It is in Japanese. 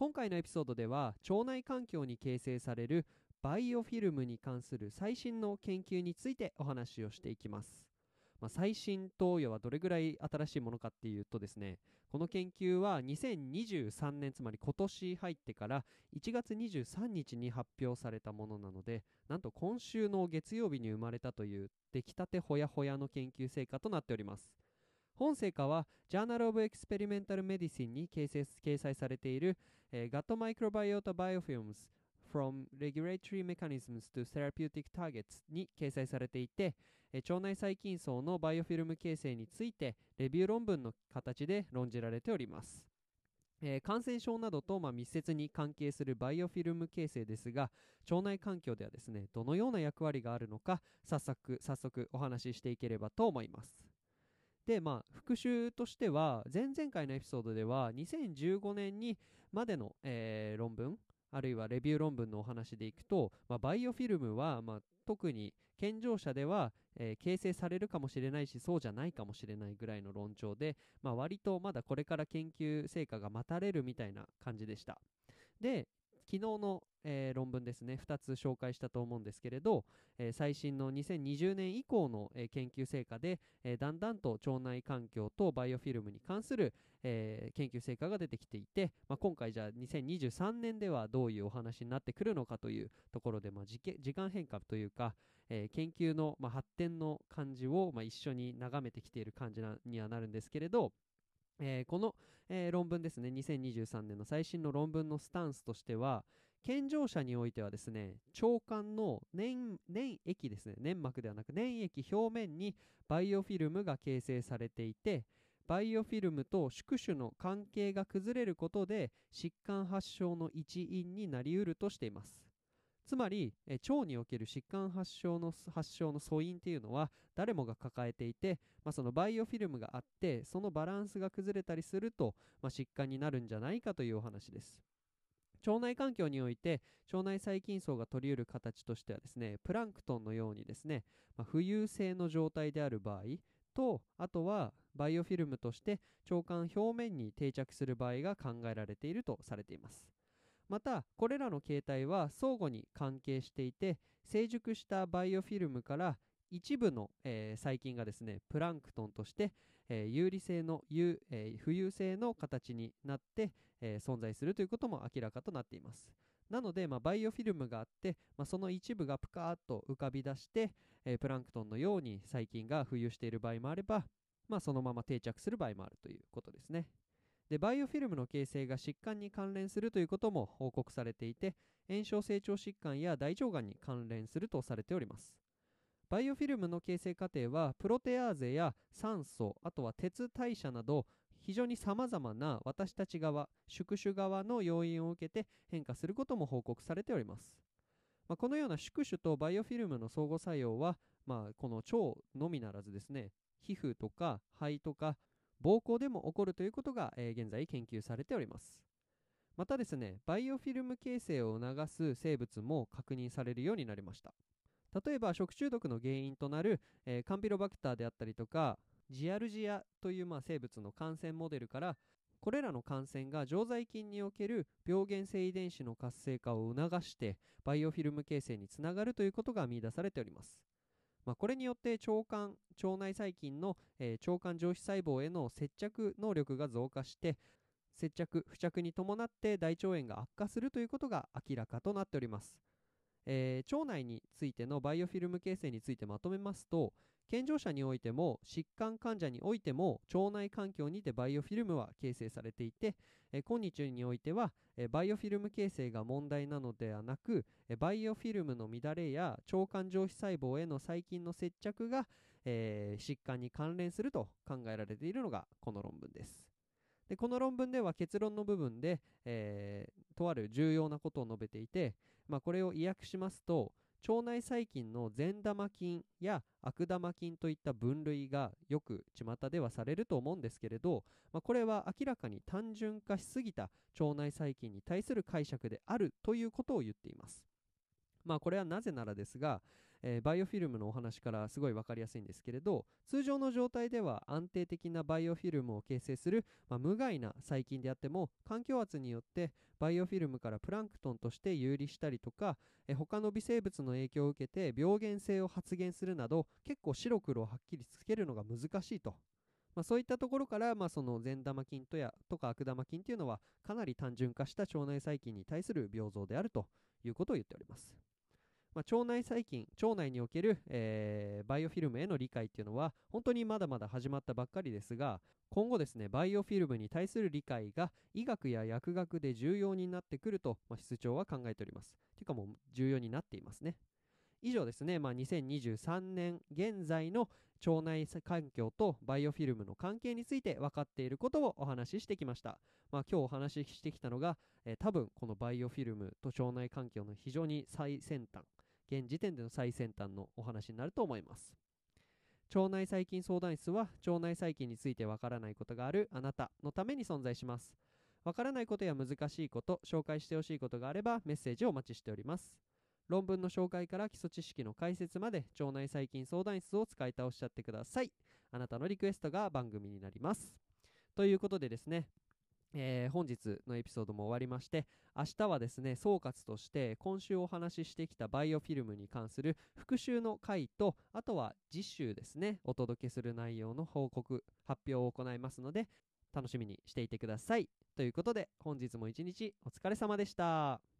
今回のエピソードでは腸内環境に形成されるバイオフィルムに関する最新の研究についてお話をしていきます。まあ、最新投与はどれぐらい新しいものかっていうとですねこの研究は2023年つまり今年入ってから1月23日に発表されたものなのでなんと今週の月曜日に生まれたという出来たてほやほやの研究成果となっております。本成果は Journal of Experimental Medicine に掲載されている、えー、Gut Microbiota Biofilms from Regulatory Mechanisms to Therapeutic Targets に掲載されていて、腸内細菌層のバイオフィルム形成についてレビュー論文の形で論じられております。えー、感染症などとま密接に関係するバイオフィルム形成ですが腸内環境ではですねどのような役割があるのか早速早速お話ししていければと思いますでまあ復習としては前々回のエピソードでは2015年にまでの、えー、論文あるいはレビュー論文のお話でいくと、まあ、バイオフィルムは、まあ、特に健常者では、えー、形成されるかもしれないしそうじゃないかもしれないぐらいの論調で、まあ、割とまだこれから研究成果が待たれるみたいな感じでした。で昨日のえー、論文ですね。2つ紹介したと思うんですけれど、えー、最新の2020年以降の、えー、研究成果で、えだんだんと腸内環境とバイオフィルムに関する、え研究成果が出てきていて、まあ、今回じゃあ2023年ではどういうお話になってくるのかというところで、まあ、時間変化というか、え研究の、まあ、発展の感じを、ま一緒に眺めてきている感じにはなるんですけれど、えー、この、えー、論文ですね。2023年の最新の論文のスタンスとしては健常者においてはですね腸管の粘液ですね。粘膜ではなく粘液表面にバイオフィルムが形成されていてバイオフィルムと宿主の関係が崩れることで疾患発症の一因になりうるとしています。つまりえ腸における疾患発症の発症の素因っていうのは誰もが抱えていて、まあ、そのバイオフィルムがあってそのバランスが崩れたりすると、まあ、疾患になるんじゃないかというお話です。腸内環境において腸内細菌層が取り得る形としてはですねプランクトンのようにですね、まあ、浮遊性の状態である場合とあとはバイオフィルムとして腸管表面に定着する場合が考えられているとされています。またこれらの形態は相互に関係していて成熟したバイオフィルムから一部の、えー、細菌がですねプランクトンとして、えー、有利性の有、えー、浮遊性の形になって、え存在するということも明らかとなっています。なので、まあ、バイオフィルムがあって、まあ、その一部がプカーッと浮かび出して、えプランクトンのように細菌が浮遊している場合もあれば、まあ、そのまま定着する場合もあるということですね。でバイオフィルムの形成が疾患に関連するということも報告されていて炎症成長疾患や大腸がんに関連するとされております。バイオフィルムの形成過程はプロテアーゼや酸素あとは鉄代謝など非常にさまざまな私たち側宿主側の要因を受けて変化することも報告されております、まあ、このような宿主とバイオフィルムの相互作用は、まあ、この腸のみならずですね皮膚とか肺とか膀胱でも起こるということが、えー、現在研究されておりますまたですねバイオフィルム形成を促す生物も確認されるようになりました例えば食中毒の原因となる、えー、カンピロバクターであったりとかジアルジアというまあ生物の感染モデルからこれらの感染が常在菌における病原性遺伝子の活性化を促してバイオフィルム形成につながるということが見出されております。まあ、これによって腸管腸内細菌の、えー、腸管上皮細胞への接着能力が増加して接着付着に伴って大腸炎が悪化するということが明らかとなっております。えー、腸内についてのバイオフィルム形成についてまとめますと健常者においても疾患患者においても腸内環境にてバイオフィルムは形成されていて、え、今日においては、え、バイオフィルム形成が問題なのではなく、え、バイオフィルムの乱れや腸管上皮細胞への細菌の接着が、えー、疾患に関連すると考えられているのがこの論文です。でこの論文では結論の部分で、えー、とある重要なことを述べていて、まあ、これを意訳しますと腸内細菌の善玉菌や悪玉菌といった分類がよく巷ではされると思うんですけれど、まあ、これは明らかに単純化しすぎた腸内細菌に対する解釈であるということを言っています。まあこれはなぜならですが、えー、バイオフィルムのお話からすごい分かりやすいんですけれど通常の状態では安定的なバイオフィルムを形成する、まあ、無害な細菌であっても環境圧によってバイオフィルムからプランクトンとして有利したりとか、えー、他の微生物の影響を受けて病原性を発現するなど結構白黒をはっきりつけるのが難しいと。まあ、そういったところから、まあ、その善玉菌とやとか悪玉菌というのはかなり単純化した腸内細菌に対する病像であるということを言っております。まあ、腸内細菌、腸内における、えー、バイオフィルムへの理解っていうのは本当にまだまだ始まったばっかりですが今後ですねバイオフィルムに対する理解が医学や薬学で重要になってくると、まあ、室長は考えておりますていうかもう重要になっていますね以上ですね、まあ、2023年現在の腸内環境とバイオフィルムの関係について分かっていることをお話ししてきました。まあ、今日お話ししてきたのが、えー、多分このバイオフィルムと腸内環境の非常に最先端現時点での最先端のお話になると思います。腸内細菌相談室は腸内細菌についてわからないことがあるあなたのために存在します。わからないことや難しいこと紹介してほしいことがあればメッセージをお待ちしております。論文の紹介から基礎知識の解説まで腸内細菌相談室を使い倒しちゃってください。あなたのリクエストが番組になります。ということでですねえー、本日のエピソードも終わりまして明日はですね総括として今週お話ししてきたバイオフィルムに関する復習の回とあとは次週ですねお届けする内容の報告発表を行いますので楽しみにしていてください。ということで本日も一日お疲れ様でした。